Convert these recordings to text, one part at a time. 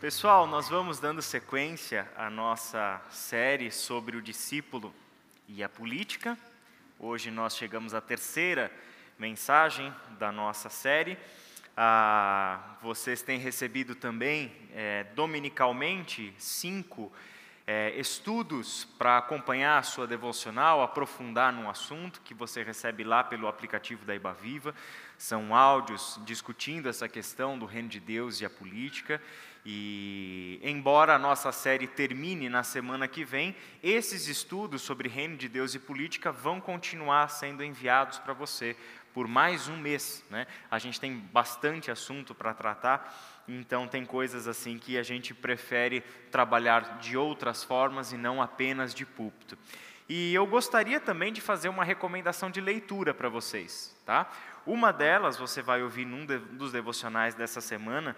Pessoal, nós vamos dando sequência à nossa série sobre o discípulo e a política. Hoje nós chegamos à terceira mensagem da nossa série. Ah, vocês têm recebido também, é, dominicalmente, cinco é, estudos para acompanhar a sua devocional, aprofundar num assunto que você recebe lá pelo aplicativo da Ibaviva. São áudios discutindo essa questão do reino de Deus e a política. E, embora a nossa série termine na semana que vem, esses estudos sobre reino de Deus e política vão continuar sendo enviados para você por mais um mês. Né? A gente tem bastante assunto para tratar, então tem coisas assim que a gente prefere trabalhar de outras formas e não apenas de púlpito. E eu gostaria também de fazer uma recomendação de leitura para vocês. Tá? Uma delas você vai ouvir num dos devocionais dessa semana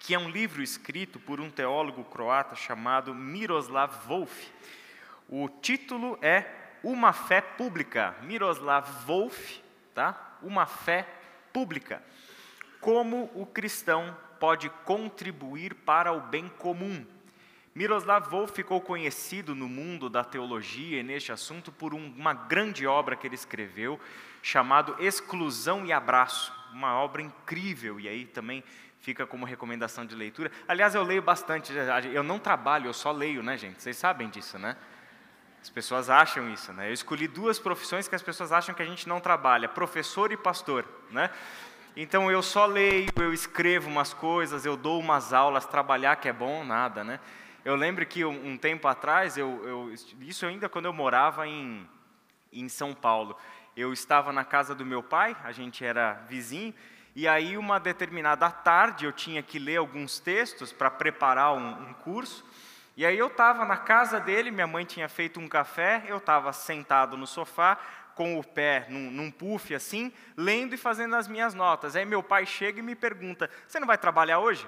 que é um livro escrito por um teólogo croata chamado Miroslav Volf. O título é Uma Fé Pública. Miroslav Volf, tá? Uma Fé Pública. Como o cristão pode contribuir para o bem comum. Miroslav Volf ficou conhecido no mundo da teologia e neste assunto por uma grande obra que ele escreveu, chamado Exclusão e Abraço, uma obra incrível e aí também fica como recomendação de leitura. Aliás, eu leio bastante, eu não trabalho, eu só leio, né, gente? Vocês sabem disso, né? As pessoas acham isso, né? Eu escolhi duas profissões que as pessoas acham que a gente não trabalha: professor e pastor, né? Então eu só leio, eu escrevo umas coisas, eu dou umas aulas, trabalhar que é bom, nada, né? Eu lembro que um, tempo atrás, eu, eu, isso ainda quando eu morava em, em São Paulo, eu estava na casa do meu pai, a gente era vizinho, e aí, uma determinada tarde, eu tinha que ler alguns textos para preparar um, um, curso. E aí, eu estava na casa dele, minha mãe tinha feito um café, eu estava sentado no sofá, com o pé num, num puff assim, lendo e fazendo as minhas notas. Aí, meu pai chega e me pergunta: Você não vai trabalhar hoje?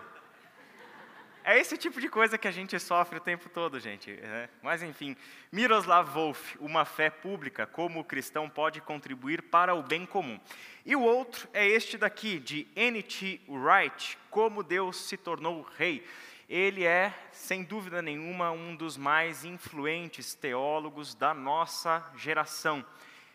É esse tipo de coisa que a gente sofre o tempo todo, gente. Né? Mas, enfim, Miroslav Wolf, Uma Fé Pública, como o cristão pode contribuir para o bem comum. E o outro é este daqui, de N.T. Wright, Como Deus se tornou rei. Ele é, sem dúvida nenhuma, um dos mais influentes teólogos da nossa geração.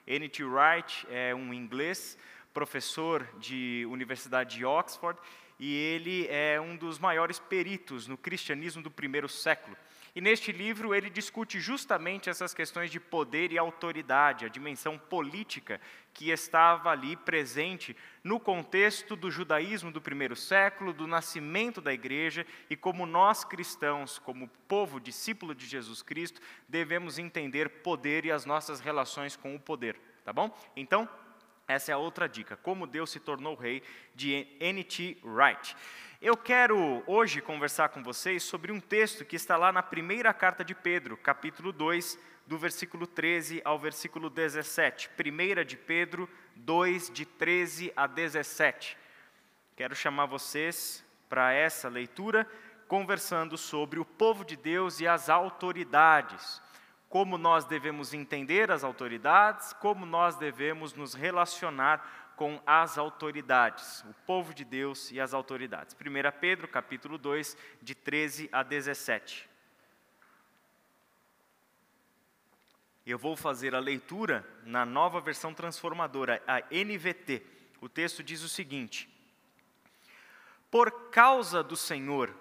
N.T. Wright é um inglês, professor de Universidade de Oxford, e ele é um dos maiores peritos no cristianismo do primeiro século. E neste livro ele discute justamente essas questões de poder e autoridade, a dimensão política que estava ali presente no contexto do judaísmo do primeiro século, do nascimento da igreja e como nós cristãos, como povo discípulo de Jesus Cristo, devemos entender poder e as nossas relações com o poder, tá bom? Então, essa é a outra dica, como Deus se tornou rei, de N.T. Wright. Eu quero hoje conversar com vocês sobre um texto que está lá na primeira carta de Pedro, capítulo 2, do versículo 13 ao versículo 17. Primeira de Pedro 2, de 13 a 17. Quero chamar vocês para essa leitura, conversando sobre o povo de Deus e as autoridades como nós devemos entender as autoridades, como nós devemos nos relacionar com as autoridades, o povo de Deus e as autoridades. 1 Pedro, capítulo 2, de 13 a 17. Eu vou fazer a leitura na nova versão transformadora, a NVT. O texto diz o seguinte: Por causa do Senhor,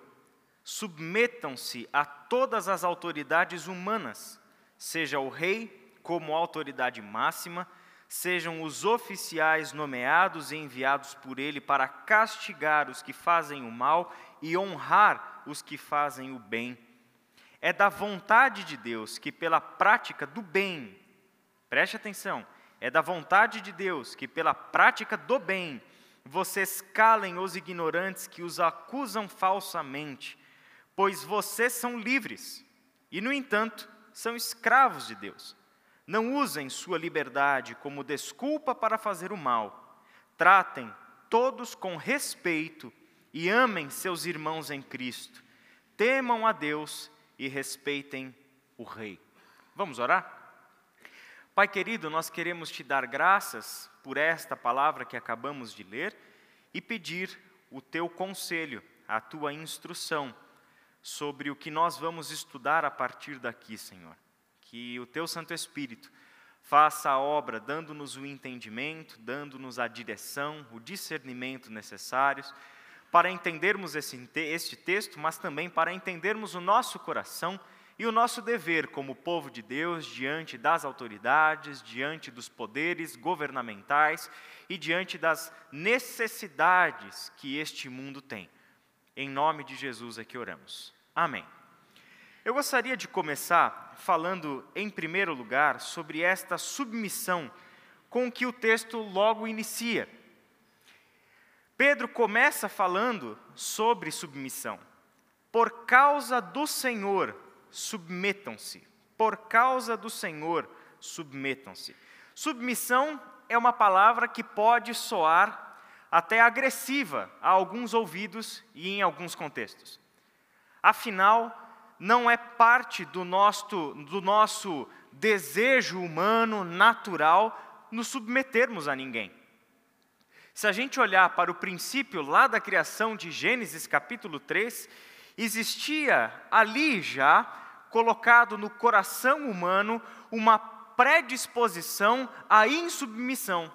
submetam-se a todas as autoridades humanas seja o rei como autoridade máxima, sejam os oficiais nomeados e enviados por ele para castigar os que fazem o mal e honrar os que fazem o bem. É da vontade de Deus que, pela prática do bem, preste atenção, é da vontade de Deus que, pela prática do bem, vocês calem os ignorantes que os acusam falsamente, pois vocês são livres. E, no entanto, são escravos de Deus. Não usem sua liberdade como desculpa para fazer o mal. Tratem todos com respeito e amem seus irmãos em Cristo. Temam a Deus e respeitem o Rei. Vamos orar? Pai querido, nós queremos te dar graças por esta palavra que acabamos de ler e pedir o teu conselho, a tua instrução sobre o que nós vamos estudar a partir daqui, Senhor. Que o Teu Santo Espírito faça a obra dando-nos o entendimento, dando-nos a direção, o discernimento necessários para entendermos esse, este texto, mas também para entendermos o nosso coração e o nosso dever como povo de Deus diante das autoridades, diante dos poderes governamentais e diante das necessidades que este mundo tem. Em nome de Jesus é que oramos. Amém. Eu gostaria de começar falando, em primeiro lugar, sobre esta submissão com que o texto logo inicia. Pedro começa falando sobre submissão. Por causa do Senhor, submetam-se. Por causa do Senhor, submetam-se. Submissão é uma palavra que pode soar até agressiva a alguns ouvidos e em alguns contextos. Afinal, não é parte do nosso, do nosso desejo humano, natural, nos submetermos a ninguém. Se a gente olhar para o princípio lá da criação de Gênesis capítulo 3, existia ali já, colocado no coração humano, uma predisposição à insubmissão,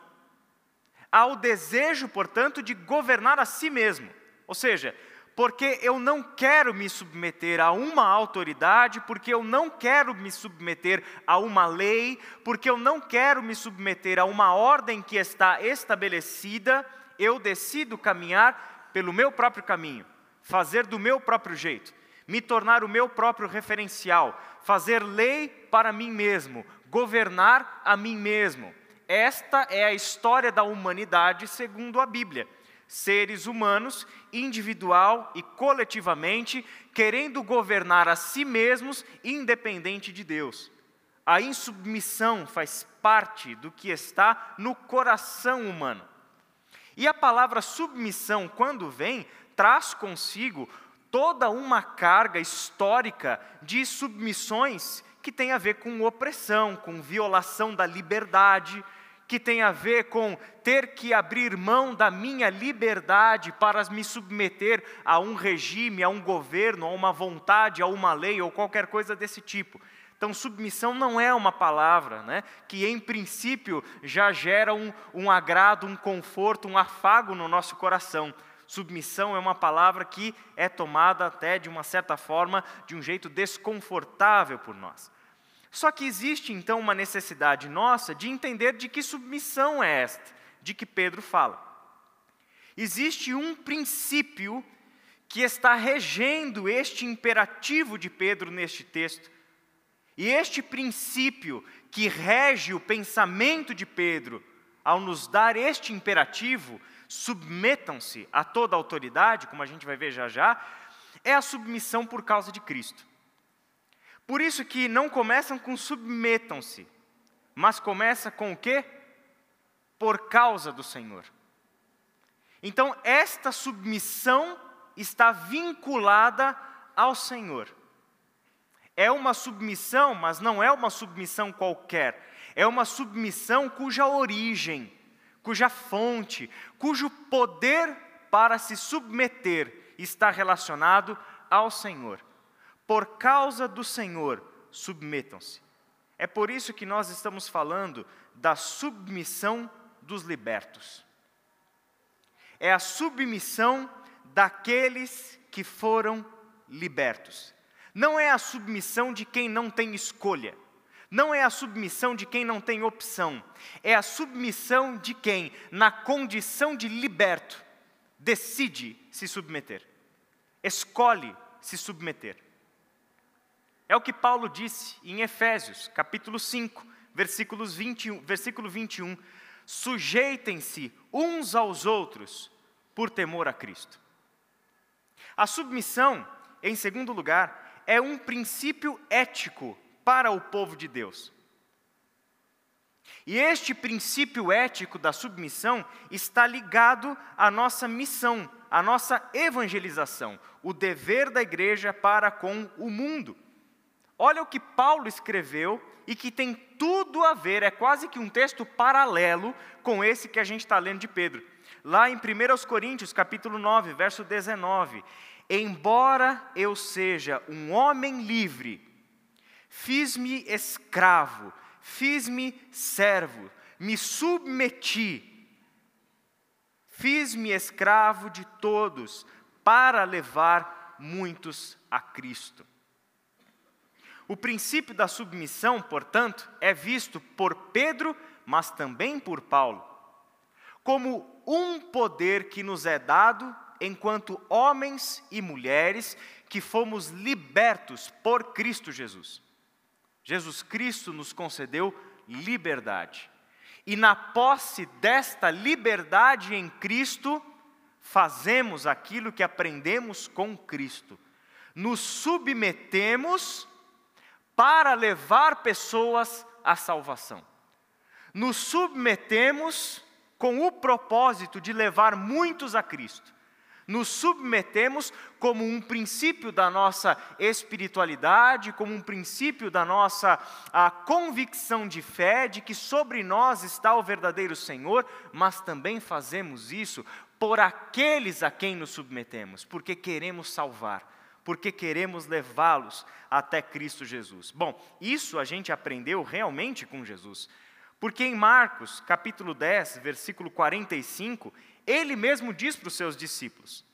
ao desejo, portanto, de governar a si mesmo. Ou seja, porque eu não quero me submeter a uma autoridade, porque eu não quero me submeter a uma lei, porque eu não quero me submeter a uma ordem que está estabelecida, eu decido caminhar pelo meu próprio caminho, fazer do meu próprio jeito, me tornar o meu próprio referencial, fazer lei para mim mesmo, governar a mim mesmo. Esta é a história da humanidade segundo a Bíblia seres humanos, individual e coletivamente, querendo governar a si mesmos, independente de Deus. A insubmissão faz parte do que está no coração humano. E a palavra submissão, quando vem, traz consigo toda uma carga histórica de submissões que tem a ver com opressão, com violação da liberdade, que tem a ver com ter que abrir mão da minha liberdade para me submeter a um regime, a um governo, a uma vontade, a uma lei ou qualquer coisa desse tipo. Então, submissão não é uma palavra né, que, em princípio, já gera um, um agrado, um conforto, um afago no nosso coração. Submissão é uma palavra que é tomada até, de uma certa forma, de um jeito desconfortável por nós. Só que existe então uma necessidade nossa de entender de que submissão é esta, de que Pedro fala. Existe um princípio que está regendo este imperativo de Pedro neste texto. E este princípio que rege o pensamento de Pedro, ao nos dar este imperativo, submetam-se a toda autoridade, como a gente vai ver já já, é a submissão por causa de Cristo. Por isso que não começam com submetam-se, mas começa com o quê? Por causa do Senhor. Então, esta submissão está vinculada ao Senhor. É uma submissão, mas não é uma submissão qualquer. É uma submissão cuja origem, cuja fonte, cujo poder para se submeter está relacionado ao Senhor por causa do Senhor, submetam-se. É por isso que nós estamos falando da submissão dos libertos. É a submissão daqueles que foram libertos. Não é a submissão de quem não tem escolha. Não é a submissão de quem não tem opção. É a submissão de quem, na condição de liberto, decide se submeter. Escolhe se submeter. É o que Paulo disse em Efésios, capítulo 5, versículos 21, versículo 21. Sujeitem-se uns aos outros por temor a Cristo. A submissão, em segundo lugar, é um princípio ético para o povo de Deus. E este princípio ético da submissão está ligado à nossa missão, à nossa evangelização, o dever da igreja para com o mundo. Olha o que Paulo escreveu e que tem tudo a ver, é quase que um texto paralelo com esse que a gente está lendo de Pedro. Lá em 1 Coríntios, capítulo 9, verso 19. embora eu seja um homem livre, fiz-me escravo, fiz-me servo, me submeti, fiz-me escravo de todos para levar muitos a Cristo. O princípio da submissão, portanto, é visto por Pedro, mas também por Paulo, como um poder que nos é dado enquanto homens e mulheres que fomos libertos por Cristo Jesus. Jesus Cristo nos concedeu liberdade. E na posse desta liberdade em Cristo, fazemos aquilo que aprendemos com Cristo. Nos submetemos para levar pessoas à salvação. Nos submetemos com o propósito de levar muitos a Cristo nos submetemos como um princípio da nossa espiritualidade, como um princípio da nossa a convicção de fé de que sobre nós está o verdadeiro Senhor, mas também fazemos isso por aqueles a quem nos submetemos, porque queremos salvar, porque queremos levá-los até Cristo Jesus. Bom, isso a gente aprendeu realmente com Jesus. Porque em Marcos, capítulo 10, versículo 45, ele mesmo diz para os seus discípulos: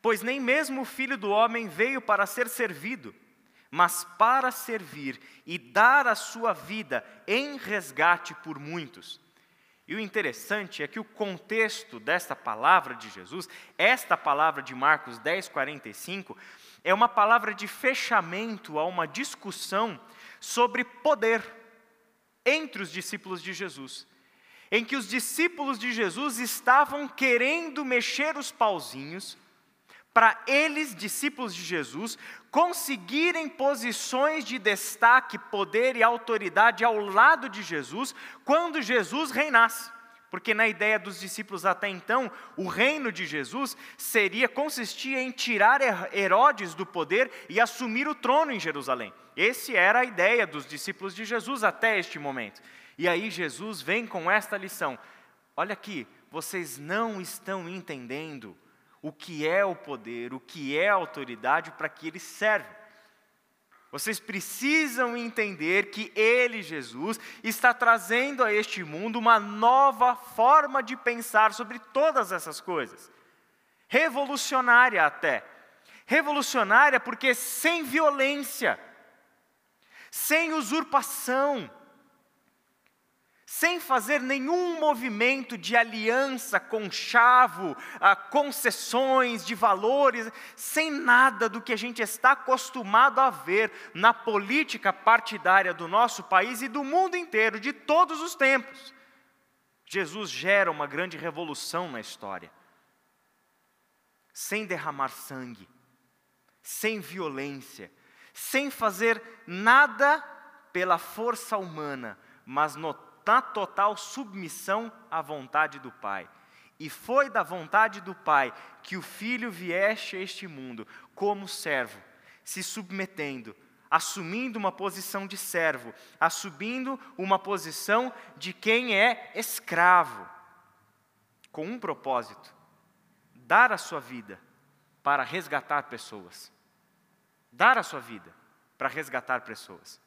Pois nem mesmo o filho do homem veio para ser servido, mas para servir e dar a sua vida em resgate por muitos. E o interessante é que o contexto desta palavra de Jesus, esta palavra de Marcos 10, 45, é uma palavra de fechamento a uma discussão sobre poder entre os discípulos de Jesus em que os discípulos de Jesus estavam querendo mexer os pauzinhos para eles, discípulos de Jesus, conseguirem posições de destaque, poder e autoridade ao lado de Jesus quando Jesus reinasse. Porque na ideia dos discípulos até então, o reino de Jesus seria consistia em tirar Herodes do poder e assumir o trono em Jerusalém. Esse era a ideia dos discípulos de Jesus até este momento. E aí Jesus vem com esta lição: olha aqui, vocês não estão entendendo o que é o poder, o que é a autoridade para que ele serve. Vocês precisam entender que Ele, Jesus, está trazendo a este mundo uma nova forma de pensar sobre todas essas coisas. Revolucionária até. Revolucionária porque sem violência, sem usurpação, sem fazer nenhum movimento de aliança, conchavo, ah, concessões de valores, sem nada do que a gente está acostumado a ver na política partidária do nosso país e do mundo inteiro, de todos os tempos. Jesus gera uma grande revolução na história. Sem derramar sangue, sem violência, sem fazer nada pela força humana, mas notando na total submissão à vontade do Pai. E foi da vontade do Pai que o Filho vieste a este mundo como servo, se submetendo, assumindo uma posição de servo, assumindo uma posição de quem é escravo, com um propósito: dar a sua vida para resgatar pessoas. Dar a sua vida para resgatar pessoas.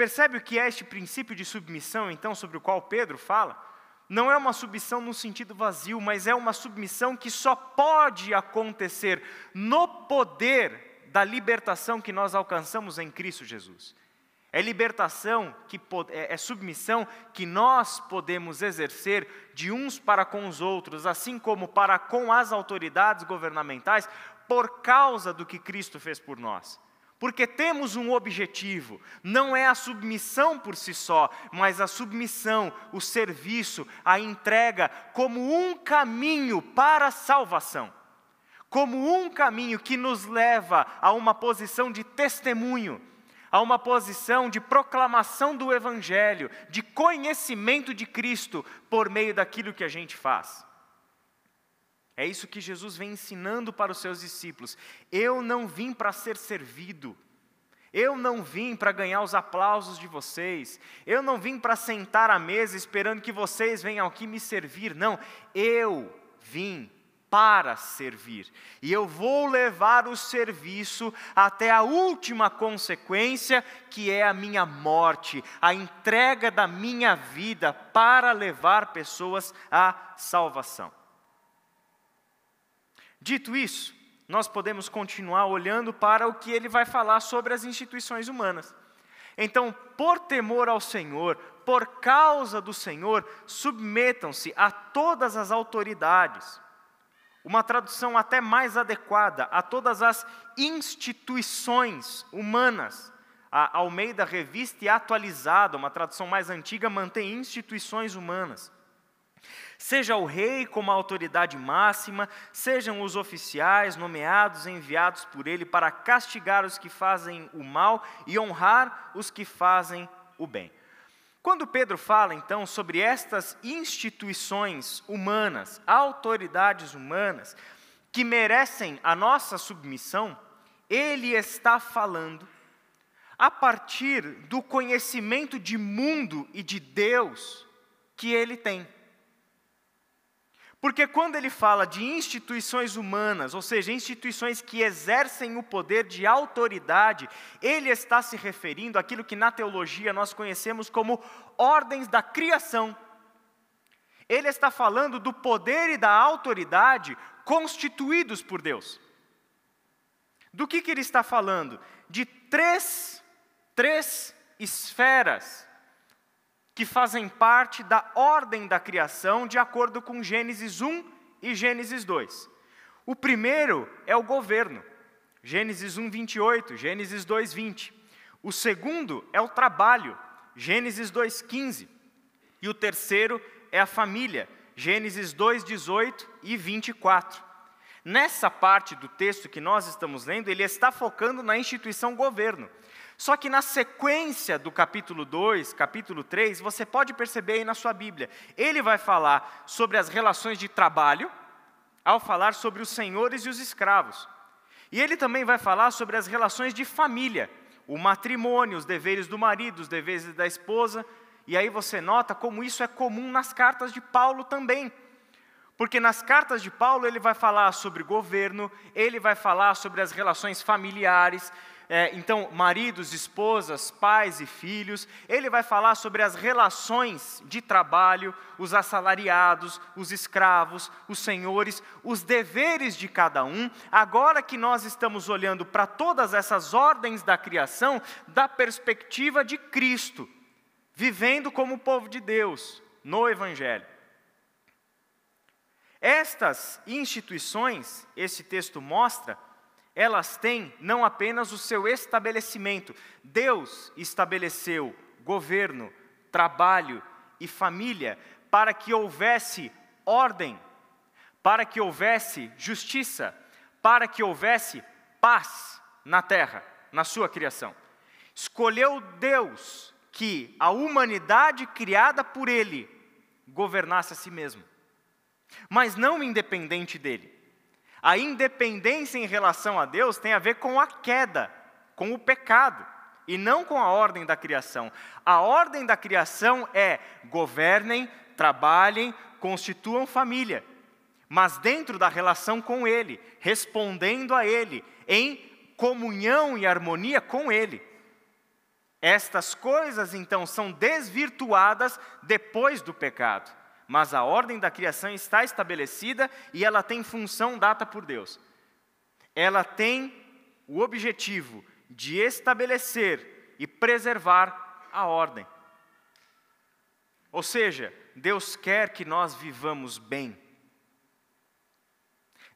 Percebe o que é este princípio de submissão, então, sobre o qual Pedro fala? Não é uma submissão no sentido vazio, mas é uma submissão que só pode acontecer no poder da libertação que nós alcançamos em Cristo Jesus. É libertação, que, é, é submissão que nós podemos exercer de uns para com os outros, assim como para com as autoridades governamentais, por causa do que Cristo fez por nós porque temos um objetivo, não é a submissão por si só, mas a submissão, o serviço, a entrega como um caminho para a salvação, como um caminho que nos leva a uma posição de testemunho, a uma posição de proclamação do Evangelho, de conhecimento de Cristo por meio daquilo que a gente faz. É isso que Jesus vem ensinando para os seus discípulos. Eu não vim para ser servido. Eu não vim para ganhar os aplausos de vocês. Eu não vim para sentar à mesa esperando que vocês venham aqui me servir. Não, eu vim para servir. E eu vou levar o serviço até a última consequência, que é a minha morte, a entrega da minha vida para levar pessoas à salvação. Dito isso, nós podemos continuar olhando para o que ele vai falar sobre as instituições humanas. Então, por temor ao Senhor, por causa do Senhor, submetam-se a todas as autoridades uma tradução até mais adequada a todas as instituições humanas. A Almeida Revista e Atualizada, uma tradução mais antiga, mantém instituições humanas. Seja o rei como a autoridade máxima, sejam os oficiais nomeados e enviados por ele para castigar os que fazem o mal e honrar os que fazem o bem. Quando Pedro fala então sobre estas instituições humanas, autoridades humanas, que merecem a nossa submissão, ele está falando a partir do conhecimento de mundo e de Deus que ele tem. Porque quando ele fala de instituições humanas, ou seja, instituições que exercem o poder de autoridade, ele está se referindo àquilo que na teologia nós conhecemos como ordens da criação. Ele está falando do poder e da autoridade constituídos por Deus. Do que, que ele está falando? De três, três esferas que fazem parte da ordem da criação, de acordo com Gênesis 1 e Gênesis 2. O primeiro é o governo, Gênesis 1, 28, Gênesis 2, 20. O segundo é o trabalho, Gênesis 2, 15. E o terceiro é a família, Gênesis 2, 18 e 24. Nessa parte do texto que nós estamos lendo, ele está focando na instituição governo. Só que na sequência do capítulo 2, capítulo 3, você pode perceber aí na sua Bíblia, ele vai falar sobre as relações de trabalho, ao falar sobre os senhores e os escravos. E ele também vai falar sobre as relações de família, o matrimônio, os deveres do marido, os deveres da esposa. E aí você nota como isso é comum nas cartas de Paulo também. Porque nas cartas de Paulo ele vai falar sobre governo, ele vai falar sobre as relações familiares, é, então, maridos, esposas, pais e filhos. Ele vai falar sobre as relações de trabalho, os assalariados, os escravos, os senhores, os deveres de cada um. Agora que nós estamos olhando para todas essas ordens da criação, da perspectiva de Cristo, vivendo como povo de Deus no Evangelho. Estas instituições, esse texto mostra, elas têm não apenas o seu estabelecimento, Deus estabeleceu governo, trabalho e família para que houvesse ordem, para que houvesse justiça, para que houvesse paz na terra, na sua criação. Escolheu Deus que a humanidade criada por Ele governasse a si mesmo, mas não independente dele. A independência em relação a Deus tem a ver com a queda, com o pecado, e não com a ordem da criação. A ordem da criação é governem, trabalhem, constituam família, mas dentro da relação com Ele, respondendo a Ele, em comunhão e harmonia com Ele. Estas coisas, então, são desvirtuadas depois do pecado mas a ordem da criação está estabelecida e ela tem função dada por Deus. Ela tem o objetivo de estabelecer e preservar a ordem. Ou seja, Deus quer que nós vivamos bem.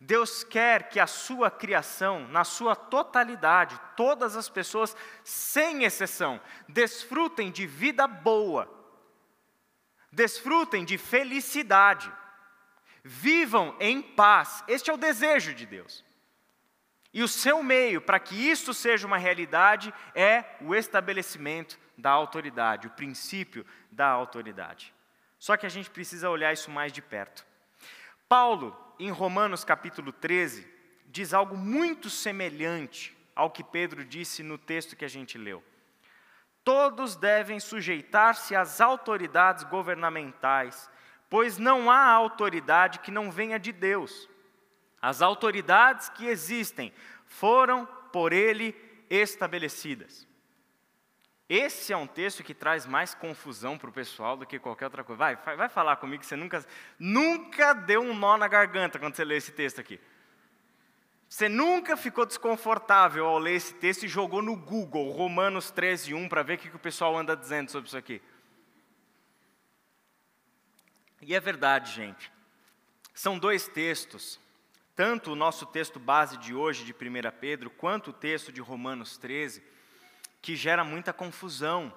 Deus quer que a sua criação, na sua totalidade, todas as pessoas, sem exceção, desfrutem de vida boa, desfrutem de felicidade, vivam em paz. Este é o desejo de Deus. E o seu meio para que isso seja uma realidade é o estabelecimento da autoridade, o princípio da autoridade. Só que a gente precisa olhar isso mais de perto. Paulo, em Romanos capítulo 13, diz algo muito semelhante ao que Pedro disse no texto que a gente leu. Todos devem sujeitar-se às autoridades governamentais, pois não há autoridade que não venha de Deus. As autoridades que existem foram por ele estabelecidas. Esse é um texto que traz mais confusão para o pessoal do que qualquer outra coisa. Vai, vai falar comigo que você nunca, nunca deu um nó na garganta quando você lê esse texto aqui. Você nunca ficou desconfortável ao ler esse texto e jogou no Google Romanos 13, 1 para ver o que o pessoal anda dizendo sobre isso aqui. E é verdade, gente. São dois textos, tanto o nosso texto base de hoje, de 1 Pedro, quanto o texto de Romanos 13, que gera muita confusão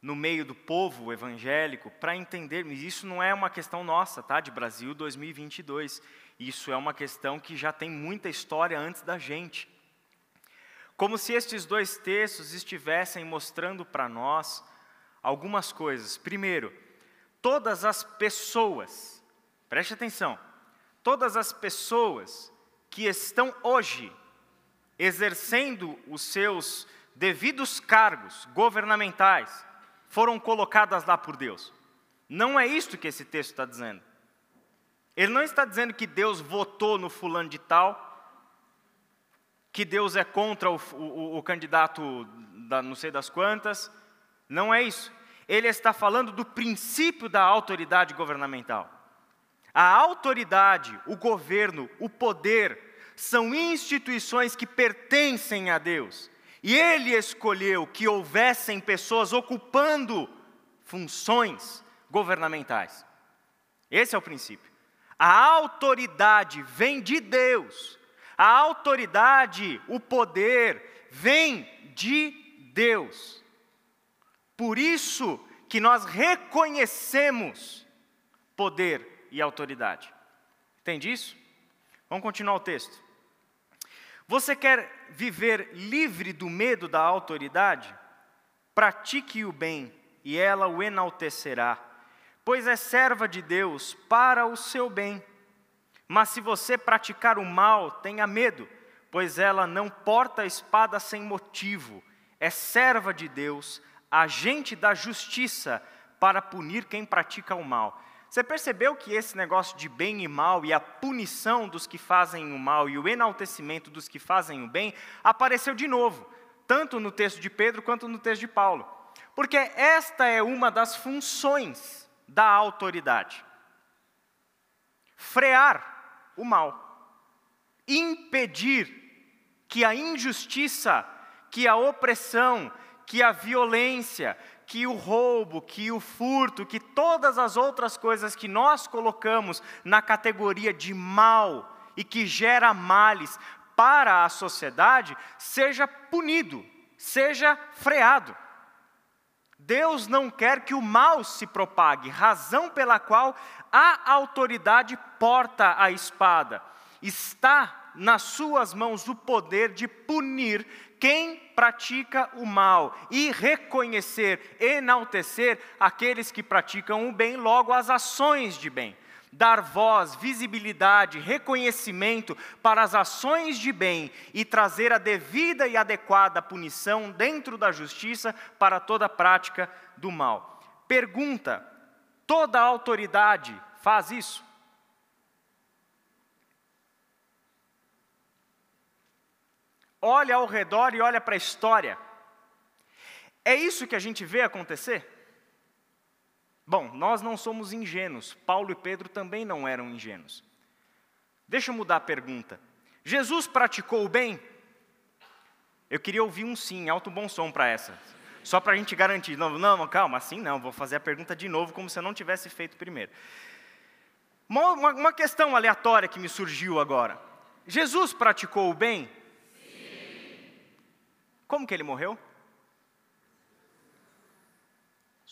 no meio do povo evangélico para entender, isso não é uma questão nossa, tá? De Brasil 2022. Isso é uma questão que já tem muita história antes da gente. Como se estes dois textos estivessem mostrando para nós algumas coisas. Primeiro, todas as pessoas, preste atenção, todas as pessoas que estão hoje exercendo os seus devidos cargos governamentais foram colocadas lá por Deus. Não é isto que esse texto está dizendo. Ele não está dizendo que Deus votou no fulano de tal, que Deus é contra o, o, o candidato da não sei das quantas. Não é isso ele está falando do princípio da autoridade governamental. A autoridade, o governo, o poder, são instituições que pertencem a Deus. E ele escolheu que houvessem pessoas ocupando funções governamentais. Esse é o princípio. A autoridade vem de Deus. A autoridade, o poder, vem de Deus. Por isso que nós reconhecemos poder e autoridade. Entende isso? Vamos continuar o texto. Você quer viver livre do medo da autoridade? Pratique o bem e ela o enaltecerá, pois é serva de Deus para o seu bem. Mas se você praticar o mal, tenha medo, pois ela não porta a espada sem motivo, é serva de Deus agente da justiça para punir quem pratica o mal. Você percebeu que esse negócio de bem e mal e a punição dos que fazem o mal e o enaltecimento dos que fazem o bem apareceu de novo, tanto no texto de Pedro quanto no texto de Paulo. Porque esta é uma das funções da autoridade: frear o mal, impedir que a injustiça, que a opressão, que a violência, que o roubo, que o furto, que todas as outras coisas que nós colocamos na categoria de mal e que gera males para a sociedade, seja punido, seja freado. Deus não quer que o mal se propague, razão pela qual a autoridade porta a espada. Está nas suas mãos o poder de punir quem pratica o mal e reconhecer, enaltecer aqueles que praticam o bem, logo as ações de bem. Dar voz, visibilidade, reconhecimento para as ações de bem e trazer a devida e adequada punição dentro da justiça para toda prática do mal. Pergunta: toda autoridade faz isso? olha ao redor e olha para a história. É isso que a gente vê acontecer? Bom, nós não somos ingênuos, Paulo e Pedro também não eram ingênuos. Deixa eu mudar a pergunta. Jesus praticou o bem? Eu queria ouvir um sim, alto bom som para essa. Só para a gente garantir. Não, não, calma, assim não, vou fazer a pergunta de novo, como se eu não tivesse feito primeiro. Uma, uma, uma questão aleatória que me surgiu agora. Jesus praticou o bem? Como que ele morreu?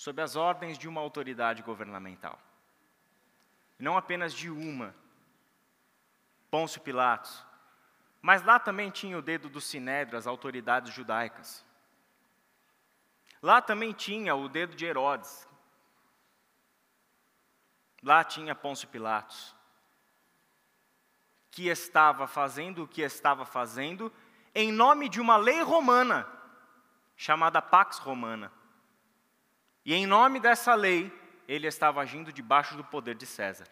Sob as ordens de uma autoridade governamental. Não apenas de uma, Pôncio Pilatos, mas lá também tinha o dedo do Sinédrio, as autoridades judaicas. Lá também tinha o dedo de Herodes. Lá tinha Pôncio Pilatos, que estava fazendo o que estava fazendo em nome de uma lei romana, chamada Pax Romana. E em nome dessa lei, ele estava agindo debaixo do poder de César.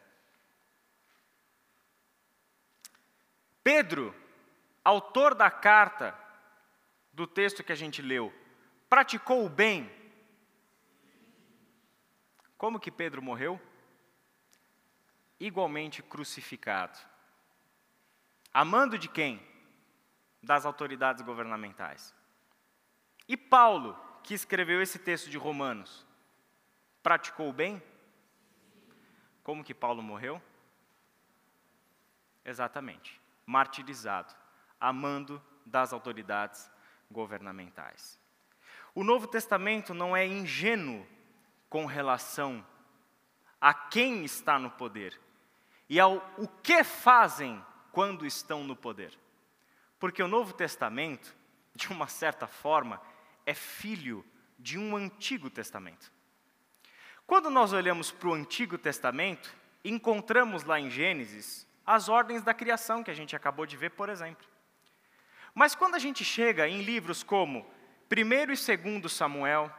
Pedro, autor da carta do texto que a gente leu, praticou o bem? Como que Pedro morreu? Igualmente crucificado. Amando de quem? Das autoridades governamentais. E Paulo, que escreveu esse texto de Romanos, praticou o bem? Como que Paulo morreu? Exatamente, martirizado, amando das autoridades governamentais. O Novo Testamento não é ingênuo com relação a quem está no poder e ao o que fazem quando estão no poder. Porque o Novo Testamento, de uma certa forma, é filho de um Antigo Testamento. Quando nós olhamos para o Antigo Testamento, encontramos lá em Gênesis as ordens da criação que a gente acabou de ver, por exemplo. Mas quando a gente chega em livros como 1 e 2 Samuel,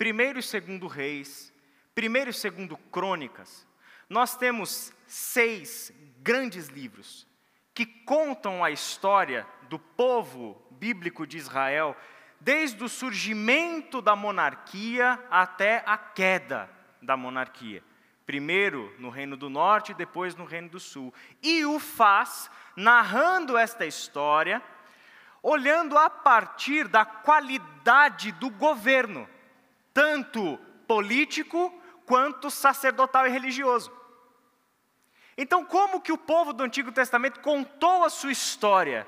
1 e 2 Reis, 1 e 2 Crônicas, nós temos seis grandes livros que contam a história do povo bíblico de Israel, desde o surgimento da monarquia até a queda da monarquia. Primeiro no Reino do Norte, depois no Reino do Sul. E o faz narrando esta história, olhando a partir da qualidade do governo, tanto político quanto sacerdotal e religioso. Então, como que o povo do Antigo Testamento contou a sua história?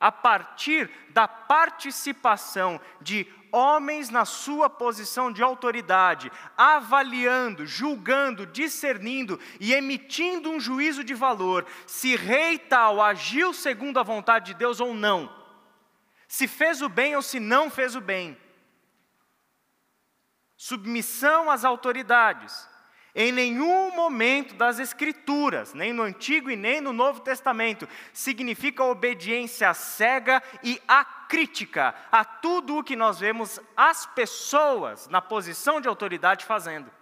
A partir da participação de homens na sua posição de autoridade, avaliando, julgando, discernindo e emitindo um juízo de valor, se rei tal agiu segundo a vontade de Deus ou não, se fez o bem ou se não fez o bem. Submissão às autoridades, em nenhum momento das Escrituras, nem no Antigo e nem no Novo Testamento, significa obediência cega e acrítica a tudo o que nós vemos as pessoas na posição de autoridade fazendo.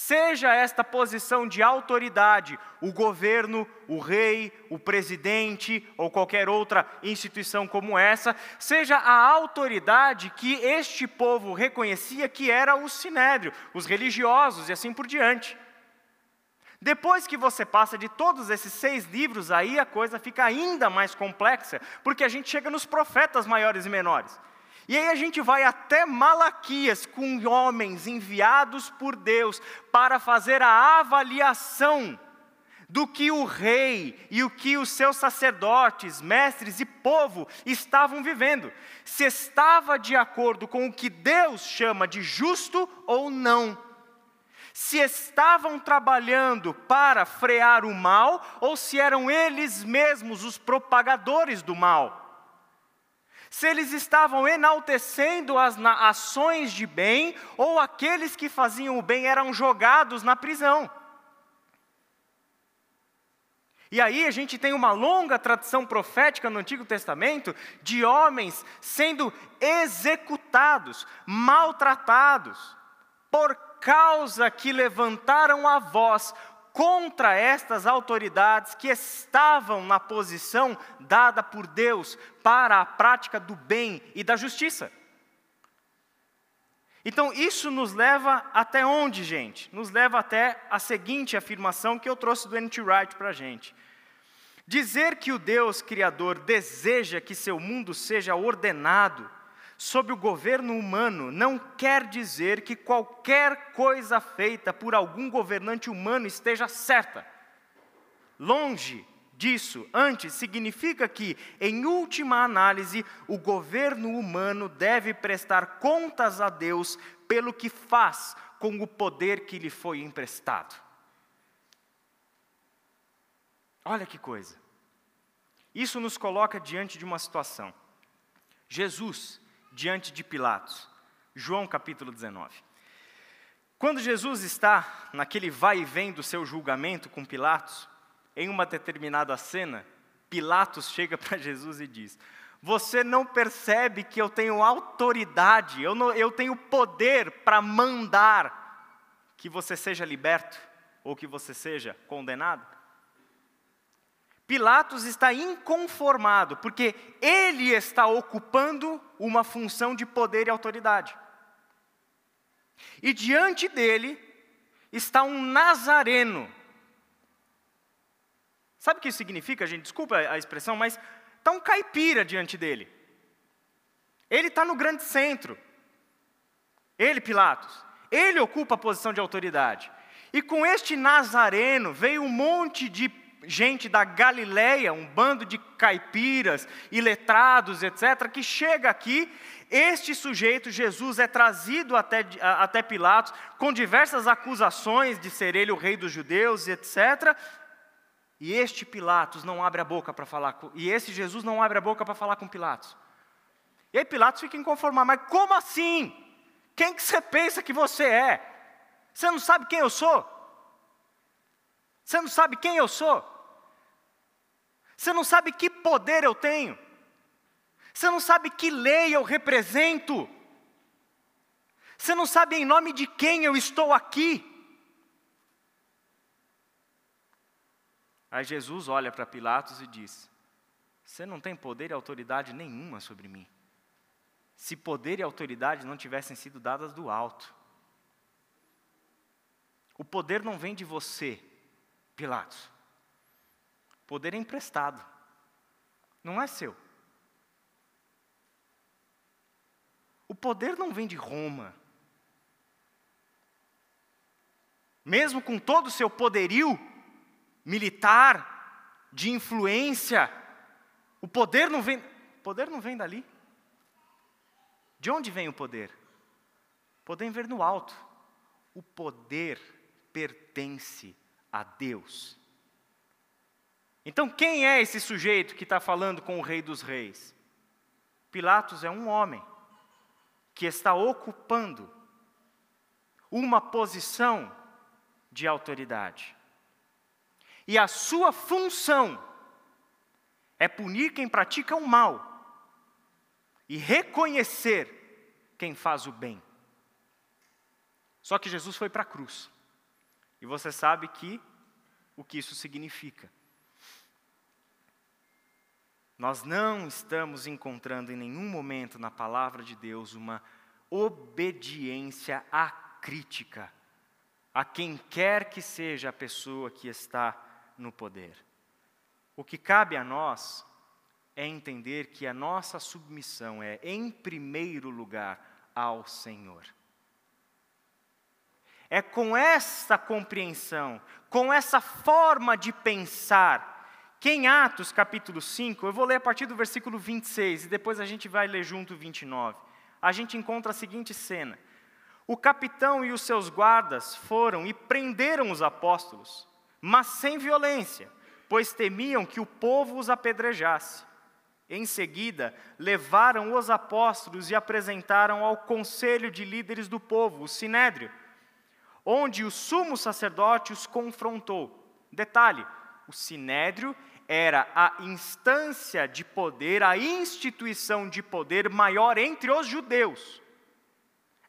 Seja esta posição de autoridade, o governo, o rei, o presidente ou qualquer outra instituição como essa, seja a autoridade que este povo reconhecia que era o sinédrio, os religiosos e assim por diante. Depois que você passa de todos esses seis livros, aí a coisa fica ainda mais complexa, porque a gente chega nos profetas maiores e menores. E aí a gente vai até Malaquias com homens enviados por Deus para fazer a avaliação do que o rei e o que os seus sacerdotes, mestres e povo estavam vivendo, se estava de acordo com o que Deus chama de justo ou não. Se estavam trabalhando para frear o mal ou se eram eles mesmos os propagadores do mal se eles estavam enaltecendo as ações de bem, ou aqueles que faziam o bem eram jogados na prisão. E aí a gente tem uma longa tradição profética no Antigo Testamento de homens sendo executados, maltratados, por causa que levantaram a voz contra estas autoridades que estavam na posição dada por Deus para a prática do bem e da justiça. Então, isso nos leva até onde, gente? Nos leva até a seguinte afirmação que eu trouxe do N.T. Wright para a gente. Dizer que o Deus Criador deseja que seu mundo seja ordenado sob o governo humano não quer dizer que qualquer coisa feita por algum governante humano esteja certa. Longe disso, antes, significa que, em última análise, o governo humano deve prestar contas a Deus pelo que faz com o poder que lhe foi emprestado. Olha que coisa. Isso nos coloca diante de uma situação. Jesus, diante de Pilatos. João capítulo 19. Quando Jesus está naquele vai e vem do seu julgamento com Pilatos, em uma determinada cena, Pilatos chega para Jesus e diz: Você não percebe que eu tenho autoridade, eu, não, eu tenho poder para mandar que você seja liberto ou que você seja condenado? Pilatos está inconformado, porque ele está ocupando uma função de poder e autoridade. E diante dele está um nazareno. Sabe o que isso significa, gente? Desculpa a expressão, mas está um caipira diante dele. Ele está no grande centro. Ele, Pilatos. Ele ocupa a posição de autoridade. E com este nazareno veio um monte de gente da Galileia, um bando de caipiras e letrados, etc., que chega aqui. Este sujeito, Jesus, é trazido até, até Pilatos com diversas acusações de ser ele o rei dos judeus, etc. E este Pilatos não abre a boca para falar com, e esse Jesus não abre a boca para falar com Pilatos. E aí Pilatos fica inconformado, mas como assim? Quem que você pensa que você é? Você não sabe quem eu sou? Você não sabe quem eu sou? Você não sabe que poder eu tenho? Você não sabe que lei eu represento? Você não sabe em nome de quem eu estou aqui? Aí Jesus olha para Pilatos e diz: Você não tem poder e autoridade nenhuma sobre mim. Se poder e autoridade não tivessem sido dadas do alto. O poder não vem de você, Pilatos. Poder é emprestado, não é seu. O poder não vem de Roma. Mesmo com todo o seu poderio militar, de influência, o poder não vem, poder não vem dali. De onde vem o poder? O poder vem no alto. O poder pertence a Deus. Então, quem é esse sujeito que está falando com o Rei dos Reis? Pilatos é um homem que está ocupando uma posição de autoridade. E a sua função é punir quem pratica o mal e reconhecer quem faz o bem. Só que Jesus foi para a cruz. E você sabe que o que isso significa. Nós não estamos encontrando em nenhum momento na palavra de Deus uma obediência acrítica a quem quer que seja a pessoa que está no poder. O que cabe a nós é entender que a nossa submissão é, em primeiro lugar, ao Senhor. É com essa compreensão, com essa forma de pensar, que em Atos capítulo 5, eu vou ler a partir do versículo 26 e depois a gente vai ler junto o 29. A gente encontra a seguinte cena: O capitão e os seus guardas foram e prenderam os apóstolos, mas sem violência, pois temiam que o povo os apedrejasse. Em seguida, levaram os apóstolos e apresentaram ao conselho de líderes do povo, o sinédrio onde o sumo sacerdote os confrontou. Detalhe: o sinédrio era a instância de poder, a instituição de poder maior entre os judeus.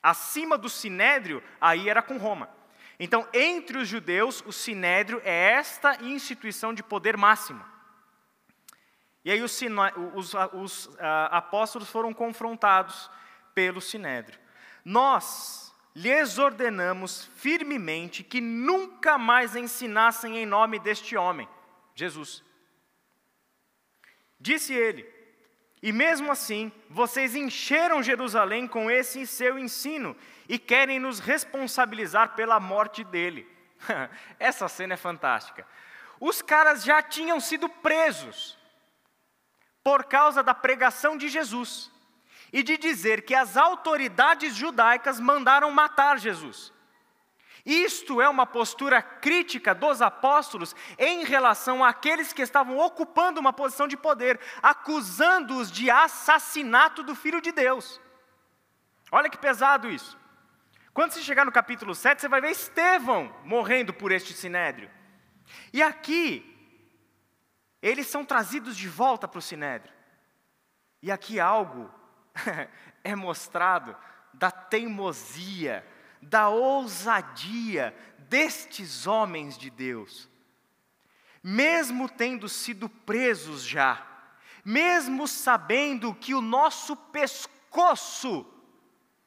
Acima do sinédrio, aí era com Roma. Então, entre os judeus, o sinédrio é esta instituição de poder máximo. E aí os, os, os uh, apóstolos foram confrontados pelo sinédrio. Nós, lhes ordenamos firmemente que nunca mais ensinassem em nome deste homem, Jesus. Disse ele, e mesmo assim, vocês encheram Jerusalém com esse seu ensino e querem nos responsabilizar pela morte dele. Essa cena é fantástica. Os caras já tinham sido presos por causa da pregação de Jesus e de dizer que as autoridades judaicas mandaram matar Jesus. Isto é uma postura crítica dos apóstolos em relação àqueles que estavam ocupando uma posição de poder, acusando-os de assassinato do Filho de Deus. Olha que pesado isso. Quando você chegar no capítulo 7, você vai ver Estevão morrendo por este sinédrio. E aqui, eles são trazidos de volta para o sinédrio. E aqui algo é mostrado da teimosia, da ousadia destes homens de Deus. mesmo tendo sido presos já, mesmo sabendo que o nosso pescoço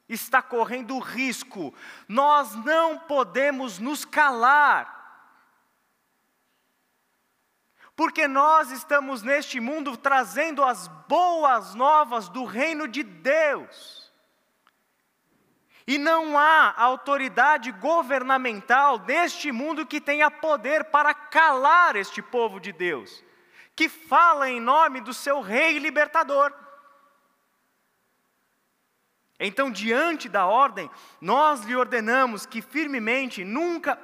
está correndo risco, nós não podemos nos calar. Porque nós estamos neste mundo trazendo as boas novas do reino de Deus. E não há autoridade governamental deste mundo que tenha poder para calar este povo de Deus, que fala em nome do seu rei libertador. Então, diante da ordem, nós lhe ordenamos que firmemente nunca,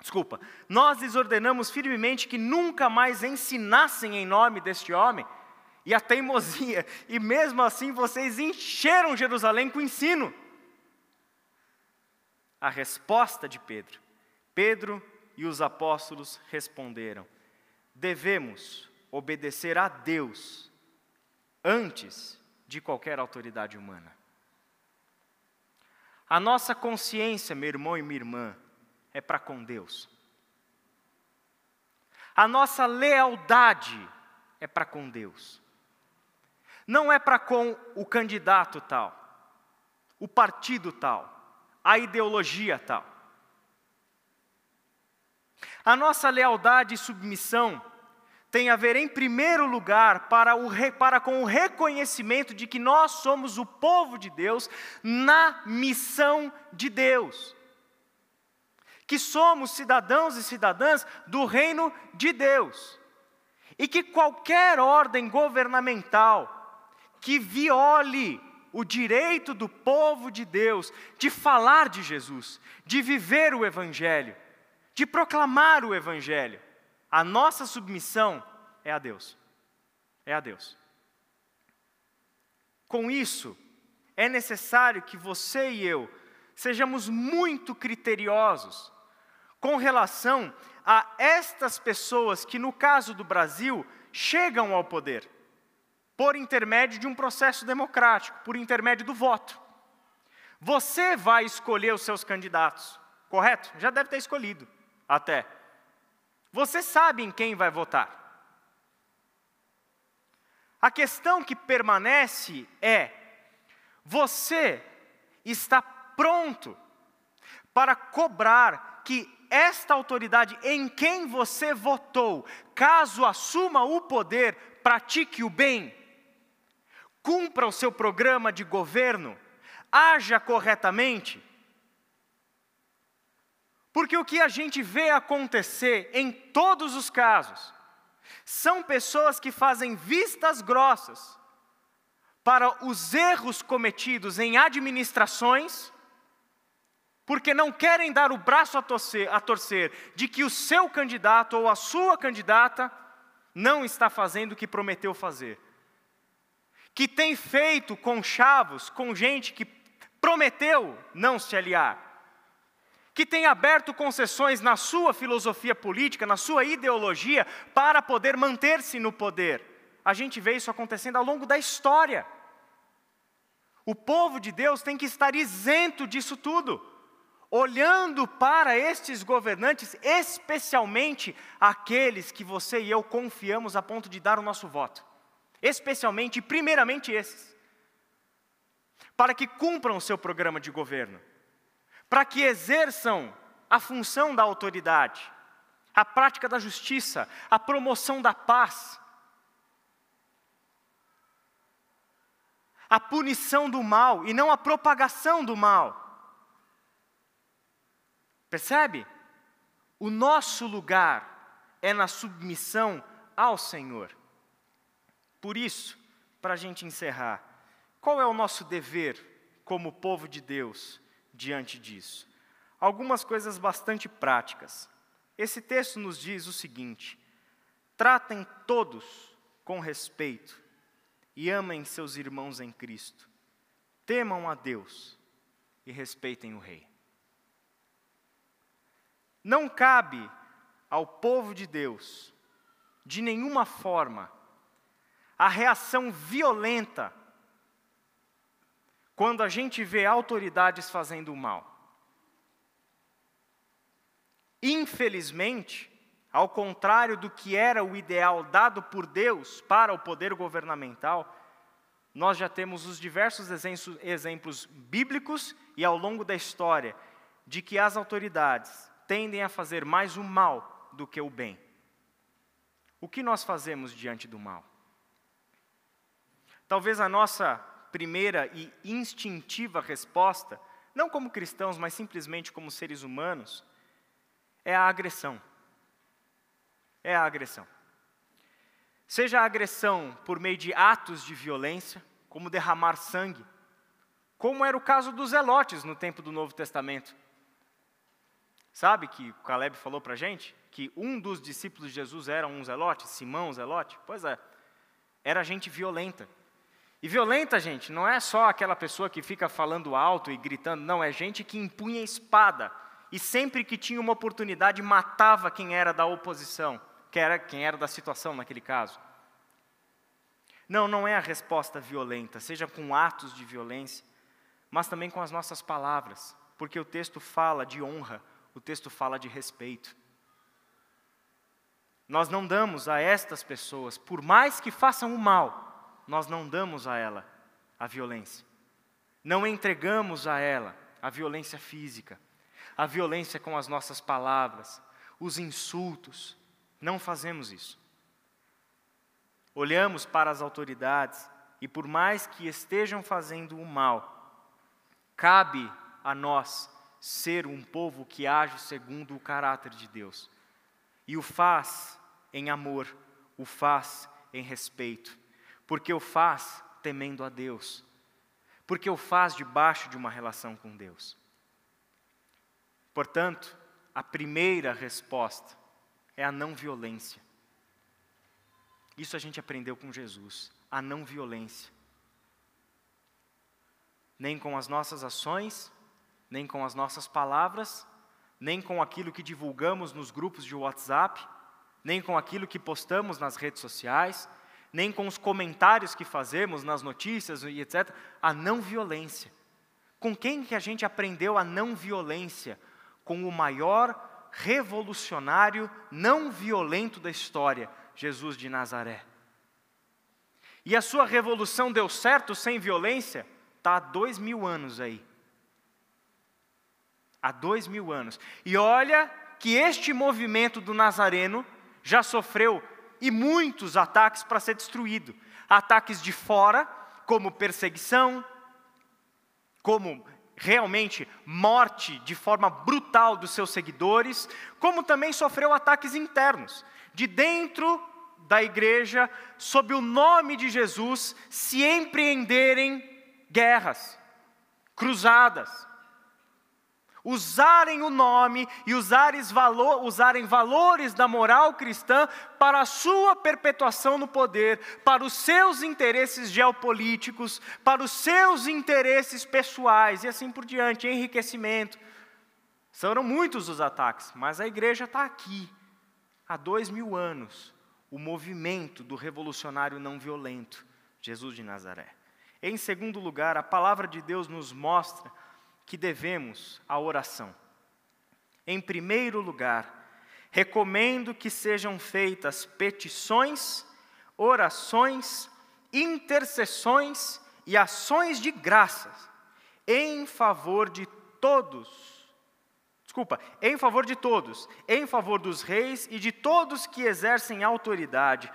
desculpa, nós lhes ordenamos firmemente que nunca mais ensinassem em nome deste homem, e a teimosia, e mesmo assim vocês encheram Jerusalém com ensino a resposta de Pedro. Pedro e os apóstolos responderam: devemos obedecer a Deus antes de qualquer autoridade humana. A nossa consciência, meu irmão e minha irmã, é para com Deus. A nossa lealdade é para com Deus. Não é para com o candidato tal, o partido tal a ideologia tal. A nossa lealdade e submissão tem a ver, em primeiro lugar, para, o, para com o reconhecimento de que nós somos o povo de Deus na missão de Deus. Que somos cidadãos e cidadãs do reino de Deus. E que qualquer ordem governamental que viole o direito do povo de Deus de falar de Jesus, de viver o Evangelho, de proclamar o Evangelho. A nossa submissão é a Deus. É a Deus. Com isso, é necessário que você e eu sejamos muito criteriosos com relação a estas pessoas que, no caso do Brasil, chegam ao poder por intermédio de um processo democrático, por intermédio do voto. Você vai escolher os seus candidatos, correto? Já deve ter escolhido, até. Você sabe em quem vai votar. A questão que permanece é: você está pronto para cobrar que esta autoridade em quem você votou, caso assuma o poder, pratique o bem? cumpra o seu programa de governo, haja corretamente. Porque o que a gente vê acontecer em todos os casos são pessoas que fazem vistas grossas para os erros cometidos em administrações, porque não querem dar o braço a torcer, a torcer de que o seu candidato ou a sua candidata não está fazendo o que prometeu fazer que tem feito conchavos com gente que prometeu não se aliar, que tem aberto concessões na sua filosofia política, na sua ideologia, para poder manter-se no poder. A gente vê isso acontecendo ao longo da história. O povo de Deus tem que estar isento disso tudo, olhando para estes governantes, especialmente aqueles que você e eu confiamos a ponto de dar o nosso voto. Especialmente e primeiramente esses, para que cumpram o seu programa de governo, para que exerçam a função da autoridade, a prática da justiça, a promoção da paz, a punição do mal e não a propagação do mal. Percebe? O nosso lugar é na submissão ao Senhor. Por isso, para a gente encerrar, qual é o nosso dever como povo de Deus diante disso? Algumas coisas bastante práticas. Esse texto nos diz o seguinte: tratem todos com respeito e amem seus irmãos em Cristo. Temam a Deus e respeitem o Rei. Não cabe ao povo de Deus, de nenhuma forma, a reação violenta quando a gente vê autoridades fazendo o mal. Infelizmente, ao contrário do que era o ideal dado por Deus para o poder governamental, nós já temos os diversos exemplos bíblicos e ao longo da história de que as autoridades tendem a fazer mais o mal do que o bem. O que nós fazemos diante do mal? Talvez a nossa primeira e instintiva resposta, não como cristãos, mas simplesmente como seres humanos, é a agressão. É a agressão. Seja a agressão por meio de atos de violência, como derramar sangue, como era o caso dos zelotes no tempo do Novo Testamento. Sabe que o Caleb falou para a gente? Que um dos discípulos de Jesus era um zelote, Simão zelote? Pois é, era gente violenta. E violenta, gente, não é só aquela pessoa que fica falando alto e gritando, não, é gente que impunha espada e sempre que tinha uma oportunidade matava quem era da oposição, que era quem era da situação naquele caso. Não, não é a resposta violenta, seja com atos de violência, mas também com as nossas palavras, porque o texto fala de honra, o texto fala de respeito. Nós não damos a estas pessoas, por mais que façam o mal, nós não damos a ela a violência. Não entregamos a ela a violência física, a violência com as nossas palavras, os insultos. Não fazemos isso. Olhamos para as autoridades e, por mais que estejam fazendo o mal, cabe a nós ser um povo que age segundo o caráter de Deus. E o faz em amor, o faz em respeito, porque o faz temendo a Deus, porque o faz debaixo de uma relação com Deus. Portanto, a primeira resposta é a não violência. Isso a gente aprendeu com Jesus, a não violência. Nem com as nossas ações, nem com as nossas palavras, nem com aquilo que divulgamos nos grupos de WhatsApp, nem com aquilo que postamos nas redes sociais, nem com os comentários que fazemos nas notícias e etc. A não violência. Com quem que a gente aprendeu a não violência? com o maior revolucionário não violento da história, Jesus de Nazaré. E a sua revolução deu certo sem violência? Está há dois mil anos aí. Há dois mil anos. E olha que este movimento do Nazareno já sofreu e muitos ataques para ser destruído. Ataques de fora, como perseguição, como realmente morte de forma brutal dos seus seguidores, como também sofreu ataques internos, de dentro da igreja, sob o nome de Jesus, se empreenderem guerras, cruzadas usarem o nome e valor, usarem valores da moral cristã para a sua perpetuação no poder, para os seus interesses geopolíticos, para os seus interesses pessoais e assim por diante, enriquecimento. Foram muitos os ataques, mas a igreja está aqui, há dois mil anos, o movimento do revolucionário não violento, Jesus de Nazaré. Em segundo lugar, a palavra de Deus nos mostra que devemos à oração. Em primeiro lugar, recomendo que sejam feitas petições, orações, intercessões e ações de graças em favor de todos. Desculpa, em favor de todos, em favor dos reis e de todos que exercem autoridade,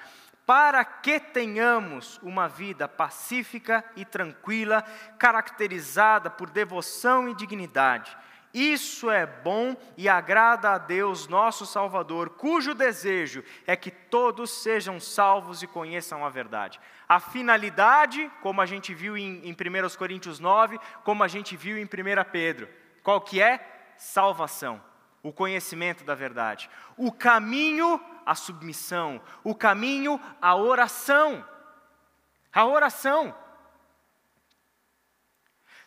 para que tenhamos uma vida pacífica e tranquila, caracterizada por devoção e dignidade. Isso é bom e agrada a Deus, nosso Salvador, cujo desejo é que todos sejam salvos e conheçam a verdade. A finalidade, como a gente viu em, em 1 Coríntios 9, como a gente viu em 1 Pedro, qual que é? Salvação, o conhecimento da verdade. O caminho a submissão, o caminho à oração. A oração.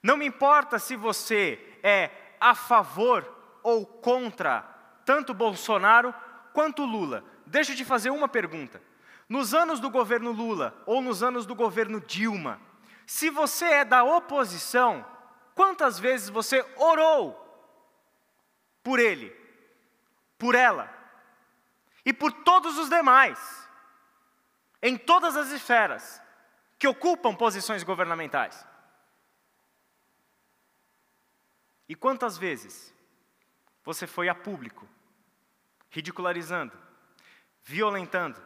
Não me importa se você é a favor ou contra tanto Bolsonaro quanto Lula. Deixa eu te fazer uma pergunta. Nos anos do governo Lula ou nos anos do governo Dilma, se você é da oposição, quantas vezes você orou por ele, por ela? E por todos os demais, em todas as esferas que ocupam posições governamentais. E quantas vezes você foi a público, ridicularizando, violentando,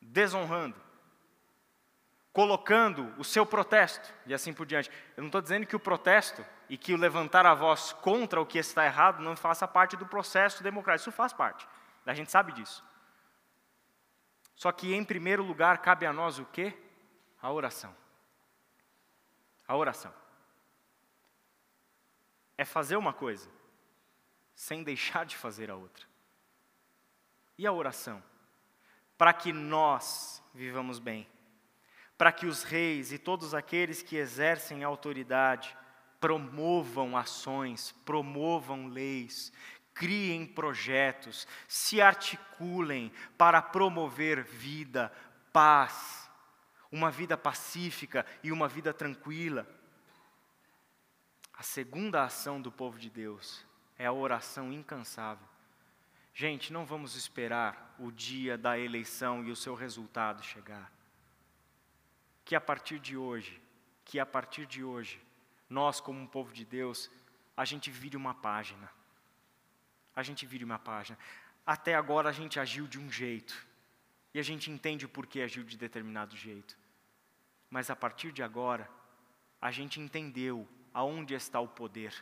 desonrando, colocando o seu protesto e assim por diante. Eu não estou dizendo que o protesto e que o levantar a voz contra o que está errado não faça parte do processo democrático. Isso faz parte. A gente sabe disso. Só que, em primeiro lugar, cabe a nós o quê? A oração. A oração. É fazer uma coisa sem deixar de fazer a outra. E a oração? Para que nós vivamos bem para que os reis e todos aqueles que exercem autoridade promovam ações, promovam leis, criem projetos, se articulem para promover vida, paz, uma vida pacífica e uma vida tranquila. A segunda ação do povo de Deus é a oração incansável. Gente, não vamos esperar o dia da eleição e o seu resultado chegar que a partir de hoje, que a partir de hoje, nós como um povo de Deus, a gente vire uma página. A gente vire uma página. Até agora a gente agiu de um jeito. E a gente entende o porquê agiu de determinado jeito. Mas a partir de agora, a gente entendeu aonde está o poder.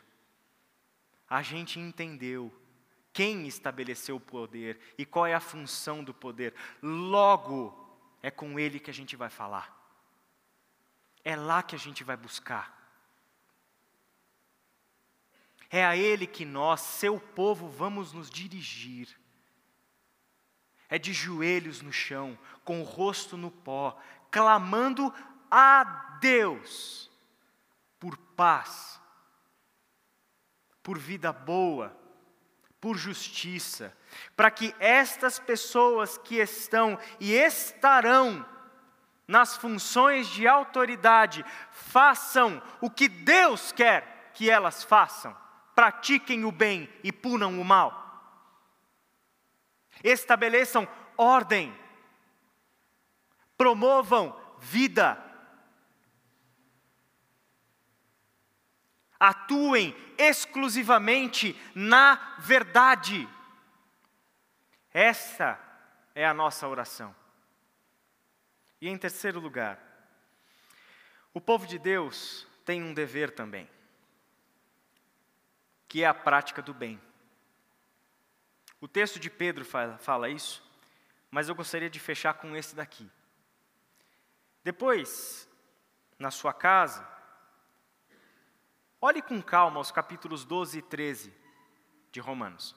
A gente entendeu quem estabeleceu o poder e qual é a função do poder. Logo, é com ele que a gente vai falar. É lá que a gente vai buscar. É a Ele que nós, seu povo, vamos nos dirigir. É de joelhos no chão, com o rosto no pó, clamando a Deus por paz, por vida boa, por justiça, para que estas pessoas que estão e estarão nas funções de autoridade, façam o que Deus quer que elas façam, pratiquem o bem e punam o mal. Estabeleçam ordem, promovam vida, atuem exclusivamente na verdade. Essa é a nossa oração. E em terceiro lugar, o povo de Deus tem um dever também, que é a prática do bem. O texto de Pedro fala, fala isso, mas eu gostaria de fechar com esse daqui. Depois, na sua casa, olhe com calma os capítulos 12 e 13 de Romanos.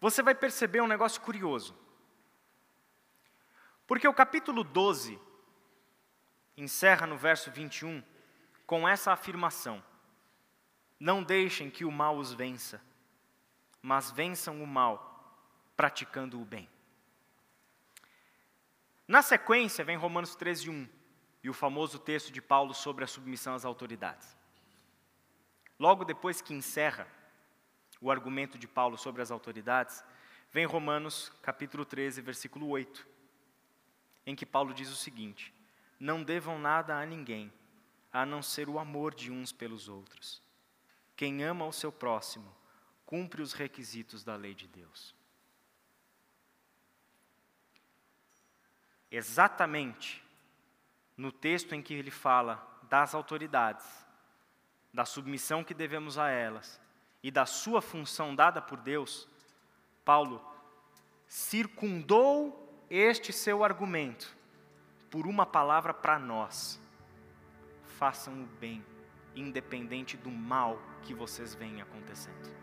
Você vai perceber um negócio curioso. Porque o capítulo 12 encerra no verso 21 com essa afirmação: Não deixem que o mal os vença, mas vençam o mal praticando o bem. Na sequência vem Romanos 13, 1 e o famoso texto de Paulo sobre a submissão às autoridades. Logo depois que encerra o argumento de Paulo sobre as autoridades, vem Romanos capítulo 13, versículo 8 em que Paulo diz o seguinte: Não devam nada a ninguém, a não ser o amor de uns pelos outros. Quem ama o seu próximo, cumpre os requisitos da lei de Deus. Exatamente no texto em que ele fala das autoridades, da submissão que devemos a elas e da sua função dada por Deus, Paulo circundou este seu argumento por uma palavra para nós: façam o bem, independente do mal que vocês veem acontecendo.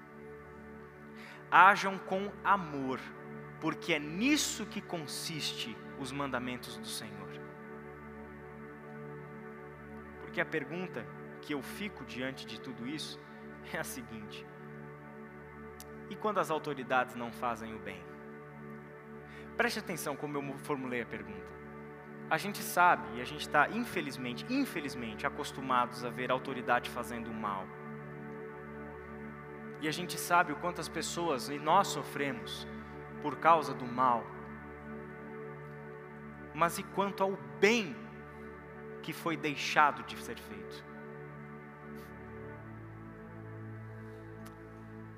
Hajam com amor, porque é nisso que consiste os mandamentos do Senhor. Porque a pergunta que eu fico diante de tudo isso é a seguinte: e quando as autoridades não fazem o bem? Preste atenção como eu formulei a pergunta. A gente sabe e a gente está, infelizmente, infelizmente, acostumados a ver a autoridade fazendo mal. E a gente sabe o quanto as pessoas, e nós sofremos, por causa do mal. Mas e quanto ao bem que foi deixado de ser feito?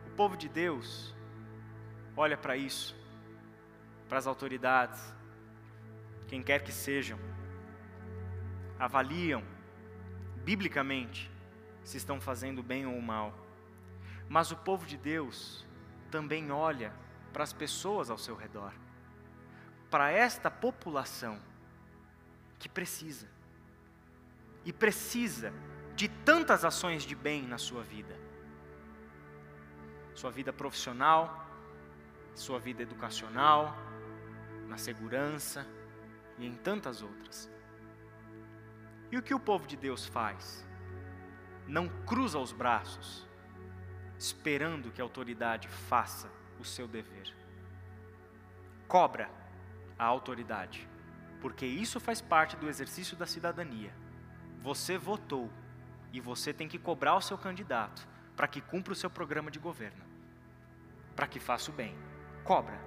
O povo de Deus olha para isso, para as autoridades, quem quer que sejam, avaliam biblicamente se estão fazendo bem ou mal. Mas o povo de Deus também olha para as pessoas ao seu redor, para esta população que precisa, e precisa de tantas ações de bem na sua vida, sua vida profissional, sua vida educacional, na segurança e em tantas outras. E o que o povo de Deus faz? Não cruza os braços, esperando que a autoridade faça o seu dever. Cobra a autoridade, porque isso faz parte do exercício da cidadania. Você votou e você tem que cobrar o seu candidato para que cumpra o seu programa de governo, para que faça o bem. Cobra,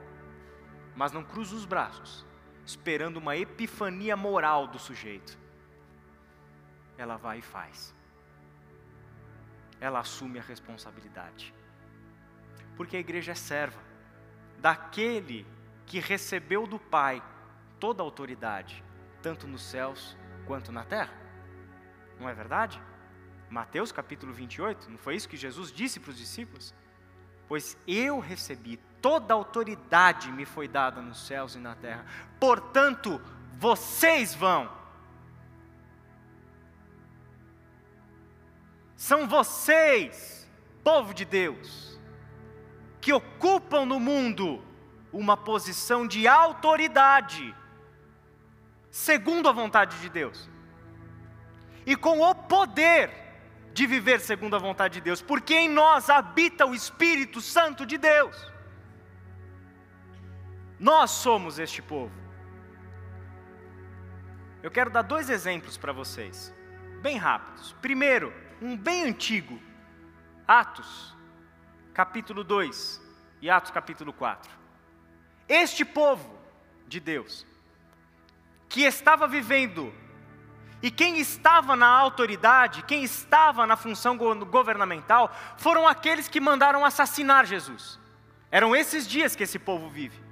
mas não cruza os braços, esperando uma epifania moral do sujeito. Ela vai e faz ela assume a responsabilidade. Porque a igreja é serva daquele que recebeu do Pai toda a autoridade, tanto nos céus quanto na terra. Não é verdade? Mateus capítulo 28, não foi isso que Jesus disse para os discípulos? Pois eu recebi toda autoridade me foi dada nos céus e na terra. Portanto, vocês vão São vocês, povo de Deus, que ocupam no mundo uma posição de autoridade, segundo a vontade de Deus, e com o poder de viver segundo a vontade de Deus, porque em nós habita o Espírito Santo de Deus. Nós somos este povo. Eu quero dar dois exemplos para vocês, bem rápidos. Primeiro, um bem antigo, Atos, capítulo 2 e Atos, capítulo 4. Este povo de Deus, que estava vivendo, e quem estava na autoridade, quem estava na função governamental, foram aqueles que mandaram assassinar Jesus. Eram esses dias que esse povo vive.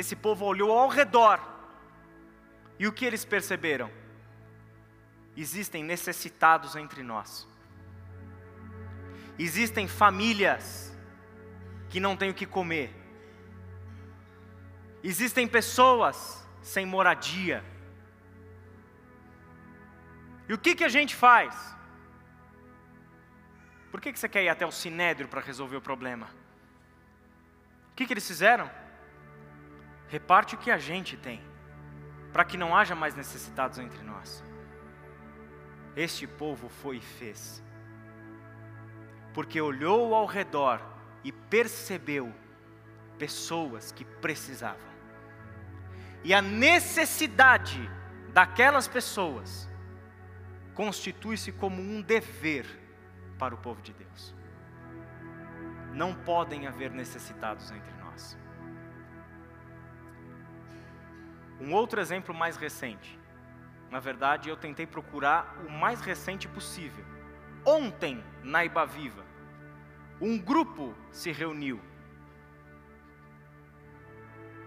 Esse povo olhou ao redor, e o que eles perceberam? existem necessitados entre nós. Existem famílias que não têm o que comer. Existem pessoas sem moradia. E o que, que a gente faz? Por que, que você quer ir até o sinédrio para resolver o problema? O que, que eles fizeram? Reparte o que a gente tem, para que não haja mais necessitados entre nós este povo foi e fez. Porque olhou ao redor e percebeu pessoas que precisavam. E a necessidade daquelas pessoas constitui-se como um dever para o povo de Deus. Não podem haver necessitados entre Um outro exemplo mais recente. Na verdade, eu tentei procurar o mais recente possível. Ontem, na Viva, um grupo se reuniu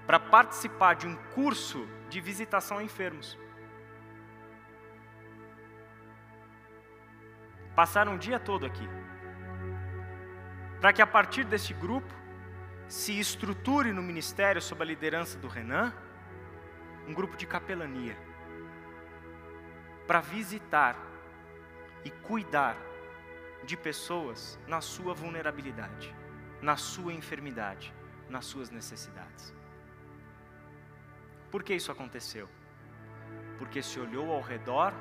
para participar de um curso de visitação a enfermos. Passaram o dia todo aqui. Para que a partir deste grupo se estruture no ministério sob a liderança do Renan um grupo de capelania para visitar e cuidar de pessoas na sua vulnerabilidade, na sua enfermidade, nas suas necessidades. Por que isso aconteceu? Porque se olhou ao redor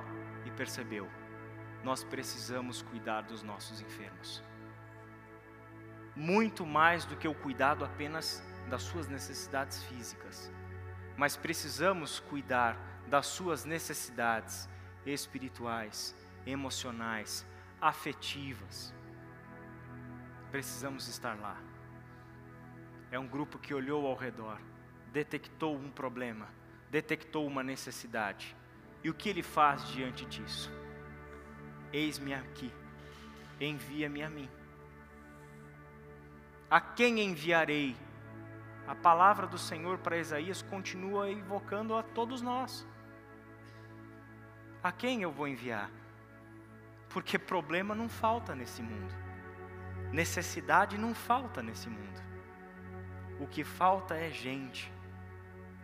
e percebeu: nós precisamos cuidar dos nossos enfermos. Muito mais do que o cuidado apenas das suas necessidades físicas, mas precisamos cuidar das suas necessidades espirituais, emocionais, afetivas. Precisamos estar lá. é um grupo que olhou ao redor, detectou um problema, detectou uma necessidade. E o que ele faz diante disso? Eis-me aqui, envia-me a mim. A quem enviarei? A palavra do Senhor para Isaías continua invocando a todos nós. A quem eu vou enviar? Porque problema não falta nesse mundo, necessidade não falta nesse mundo. O que falta é gente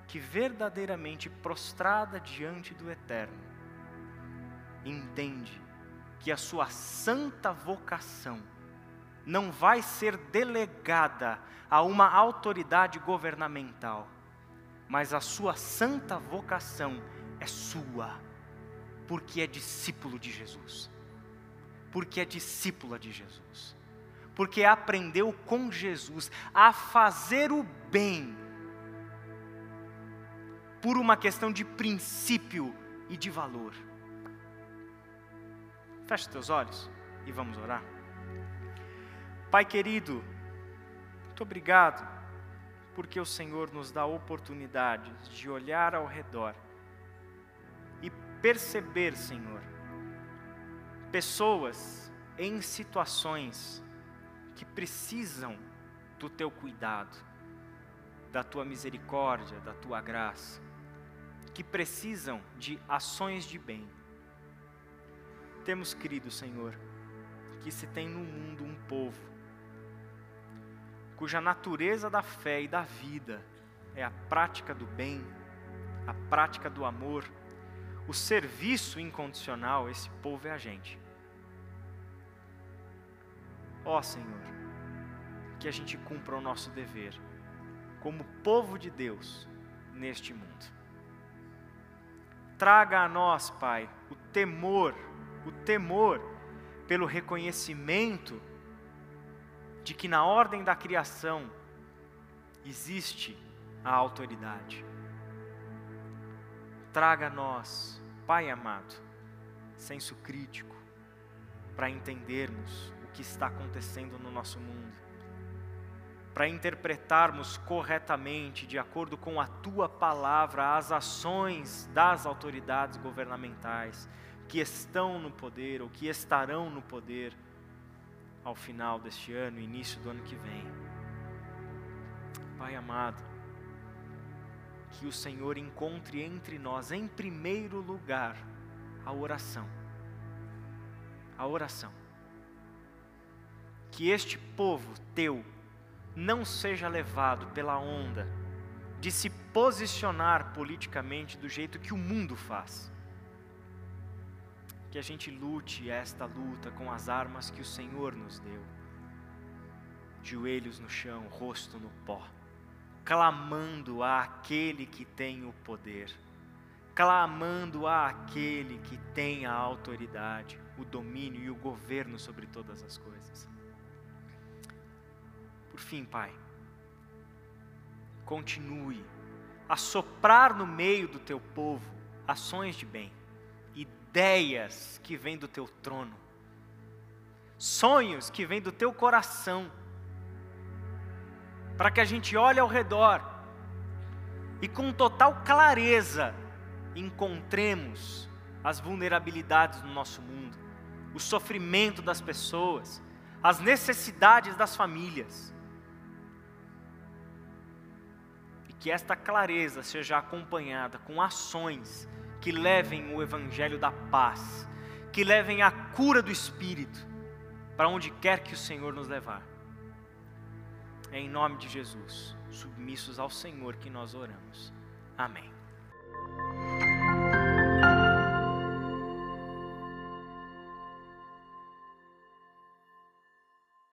que verdadeiramente prostrada diante do Eterno entende que a sua santa vocação não vai ser delegada a uma autoridade governamental, mas a sua santa vocação é sua, porque é discípulo de Jesus, porque é discípula de Jesus, porque aprendeu com Jesus a fazer o bem, por uma questão de princípio e de valor. Feche teus olhos e vamos orar. Pai querido, muito obrigado, porque o Senhor nos dá oportunidade de olhar ao redor e perceber, Senhor, pessoas em situações que precisam do teu cuidado, da tua misericórdia, da tua graça, que precisam de ações de bem. Temos crido, Senhor, que se tem no mundo um povo cuja natureza da fé e da vida é a prática do bem, a prática do amor, o serviço incondicional, esse povo é a gente. Ó Senhor, que a gente cumpra o nosso dever como povo de Deus neste mundo. Traga a nós, Pai, o temor o temor pelo reconhecimento de que na ordem da criação existe a autoridade. Traga a nós, Pai amado, senso crítico para entendermos o que está acontecendo no nosso mundo, para interpretarmos corretamente, de acordo com a tua palavra, as ações das autoridades governamentais que estão no poder ou que estarão no poder ao final deste ano, início do ano que vem. Pai amado, que o Senhor encontre entre nós, em primeiro lugar, a oração. A oração. Que este povo teu não seja levado pela onda de se posicionar politicamente do jeito que o mundo faz que a gente lute esta luta com as armas que o Senhor nos deu. Joelhos no chão, rosto no pó, clamando a aquele que tem o poder, clamando a aquele que tem a autoridade, o domínio e o governo sobre todas as coisas. Por fim, Pai, continue a soprar no meio do teu povo ações de bem ideias que vêm do teu trono, sonhos que vêm do teu coração, para que a gente olhe ao redor e com total clareza encontremos as vulnerabilidades do nosso mundo, o sofrimento das pessoas, as necessidades das famílias. E que esta clareza seja acompanhada com ações que levem o evangelho da paz, que levem a cura do espírito para onde quer que o Senhor nos levar. É em nome de Jesus, submissos ao Senhor que nós oramos. Amém.